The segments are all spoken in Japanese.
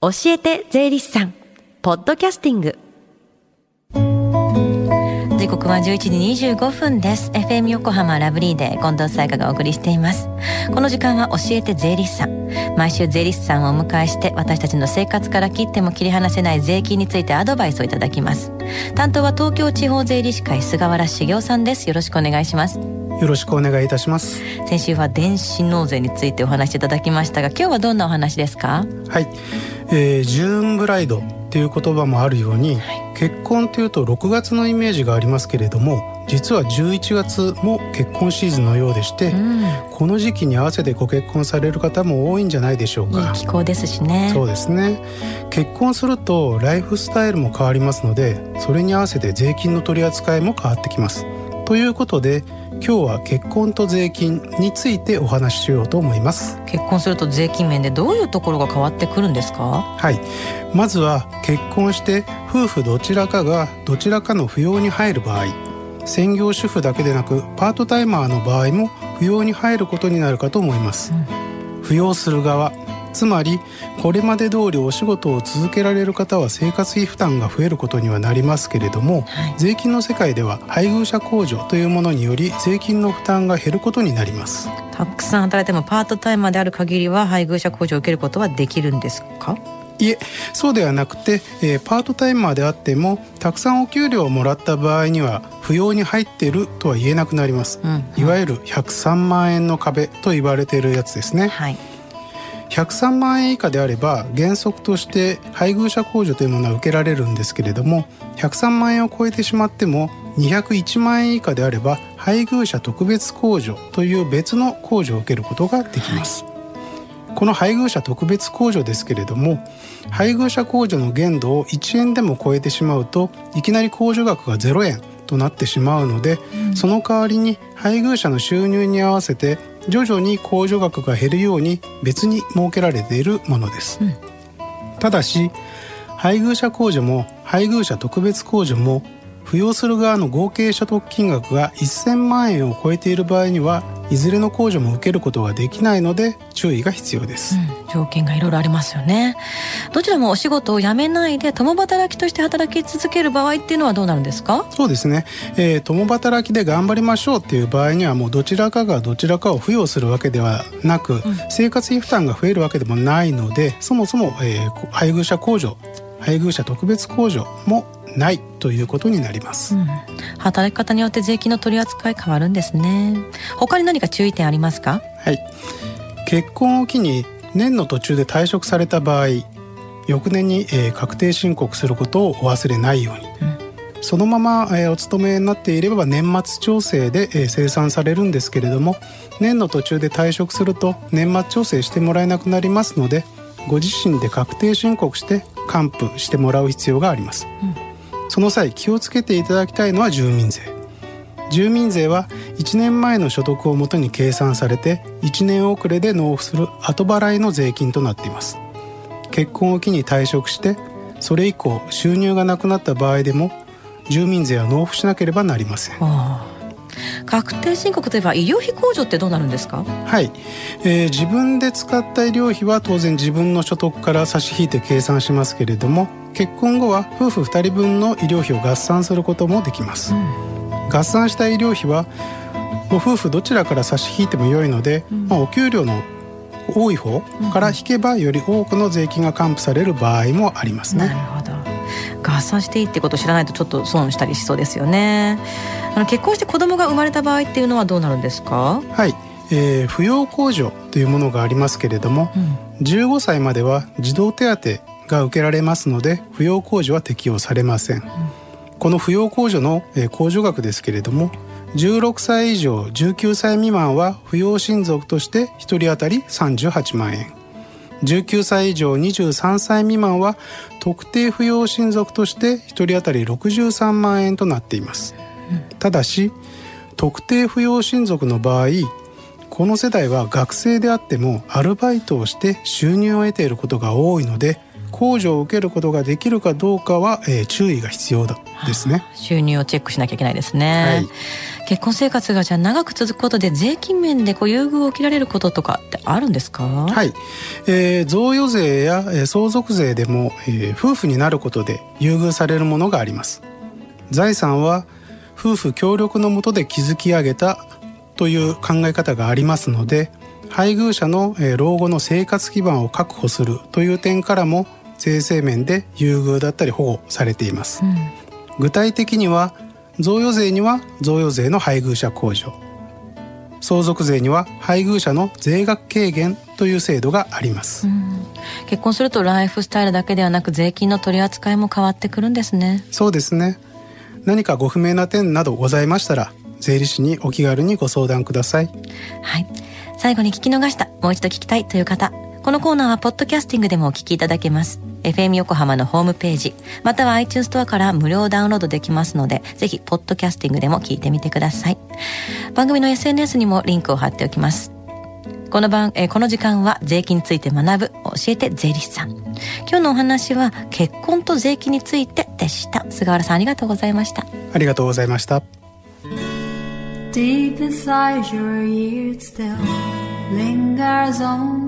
教えて税理士さん。ポッドキャスティング。時刻は11時25分です。FM 横浜ラブリーで近藤沙耶香がお送りしています。この時間は教えて税理士さん。毎週税理士さんをお迎えして私たちの生活から切っても切り離せない税金についてアドバイスをいただきます。担当は東京地方税理士会菅原茂雄さんです。よろしくお願いします。よろしくお願いいたします。先週は電子納税についてお話しいただきましたが今日はどんなお話ですか？はい、えー、ジューンブライドっていう言葉もあるように、はい、結婚というと6月のイメージがありますけれども実は11月も結婚シーズンのようでして、うん、この時期に合わせてご結婚される方も多いんじゃないでしょうか。気候ですしね。そうですね。結婚するとライフスタイルも変わりますのでそれに合わせて税金の取り扱いも変わってきますということで今日は結婚と税金についてお話ししようと思います。結婚すると税金面でどういうところが変わってくるんですか？はい。まずは結婚して夫婦どちらかがどちらかの扶養に入る場合専業主婦だけでなくパートタイマーの場合も扶養に入ることになるかと思います、うん、扶養する側つまりこれまで通りお仕事を続けられる方は生活費負担が増えることにはなりますけれども、はい、税金の世界では配偶者控除というものにより税金の負担が減ることになります。たくさん働いてもパートタイマーである限りは配偶者控除を受けることはできるんですか？いえそうではなくて、えー、パートタイマーであってもたくさんお給料をもらった場合には扶養に入っているとは言えなくなります、うんうん、いわゆる103万円の壁と言われているやつですね、はい103万円以下であれば原則として配偶者控除というものは受けられるんですけれども103万円を超えてしまっても201万円以下であれば配偶者特別控除という別の控除を受けることができます。この配偶者特別控除ですけれども配偶者控除の限度を1円でも超えてしまうといきなり控除額が0円となってしまうので、うん、その代わりに配偶者の収入に合わせて徐々に控除額が減るように別に設けられているものです、うん、ただし配偶者控除も配偶者特別控除も扶養する側の合計所得金額が1000万円を超えている場合にはいずれの控除も受けることができないので注意が必要です、うん、条件がいろいろありますよね。どちらもお仕事を辞めないで共働きとして働き続ける場合っていうのはどうなるんですか？そうですね、えー、共働きで頑張りましょうっていう場合にはもうどちらかがどちらかを付与するわけではなく、うん、生活費負担が増えるわけでもないのでそもそも、えー、配偶者控除配偶者特別控除もないということになります、うん、働き方によって税金の取り扱い変わるんですね。他に何か注意点ありますか？はい。結婚を機に年の途中で退職された場合翌年に、えー、確定申告することをお忘れないように、うん、そのまま、えー、お勤めになっていれば年末調整で、えー、生産されるんですけれども年の途中で退職すると年末調整してもらえなくなりますのでご自身で確定申告して還付してもらう必要があります、うんその際気をつけていただきたいのは住民税。住民税は1年前の所得をもとに計算されて1年遅れで納付する後払いの税金となっています。結婚を機に退職してそれ以降収入がなくなった場合でも住民税は納付しなければなりません。確定申告といえば医療費控除ってどうなるんですか？はい、えー、自分で使った医療費は当然自分の所得から差し引いて計算しますけれども結婚後は夫婦2人分の医療費を合算することもできます、うん、合算した医療費はご夫婦どちらから差し引いても良いので、うん、まあ、お給料の多い方から引けばより多くの税金が還付される場合もありますね。なるほど。合算していいってことを知らないとちょっと損したりしそうですよね。あの結婚して子供が生まれた場合っていうのはどうなるんですか？はい、えー、扶養控除というものがありますけれども、うん、15歳までは児童手当が受けられますので扶養控除は適用されません、うん、この扶養控除の、控除額ですけれども16歳以上19歳未満は扶養親族として1人当たり38万円。19歳以上23歳未満は特定扶養親族として1人当たり63万円となっています、うん、ただし特定扶養親族の場合この世代は学生であってもアルバイトをして収入を得ていることが多いので控除を受けることができるかどうかは、えー、注意が必要だですね、はあ、収入をチェックしなきゃいけないですね、はい。結婚生活がじゃあ長く続くことで税金面でこう優遇を受けられることとかってあるんですか？はい、えー、贈与税や、えー、相続税でも、えー、夫婦になることで優遇されるものがあります。財産は夫婦協力のもとで築き上げたという考え方がありますので配偶者の老後の生活基盤を確保するという点からも税制面で優遇だったり保護されています、うん、具体的には贈与税には贈与税の配偶者控除。相続税には配偶者の税額軽減という制度があります、うん、結婚するとライフスタイルだけではなく税金の取り扱いも変わってくるんですね。そうですね。何かご不明な点などございましたら税理士にお気軽にご相談ください。はい。最後に聞き逃したもう一度聞きたいという方このコーナーはポッドキャスティングでもお聞きいただけます。FM 横浜のホームページまたは iTunes ストアから無料ダウンロードできますのでぜひポッドキャスティングでも聞いてみてください。番組の SNS にもリンクを貼っておきます。この番、えー、この時間は税金について学ぶ。教えて税理士さん。今日のお話は結婚と税金についてでした。菅原さんありがとうございました。ありがとうございました。Deep inside your ears still lingers on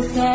closer.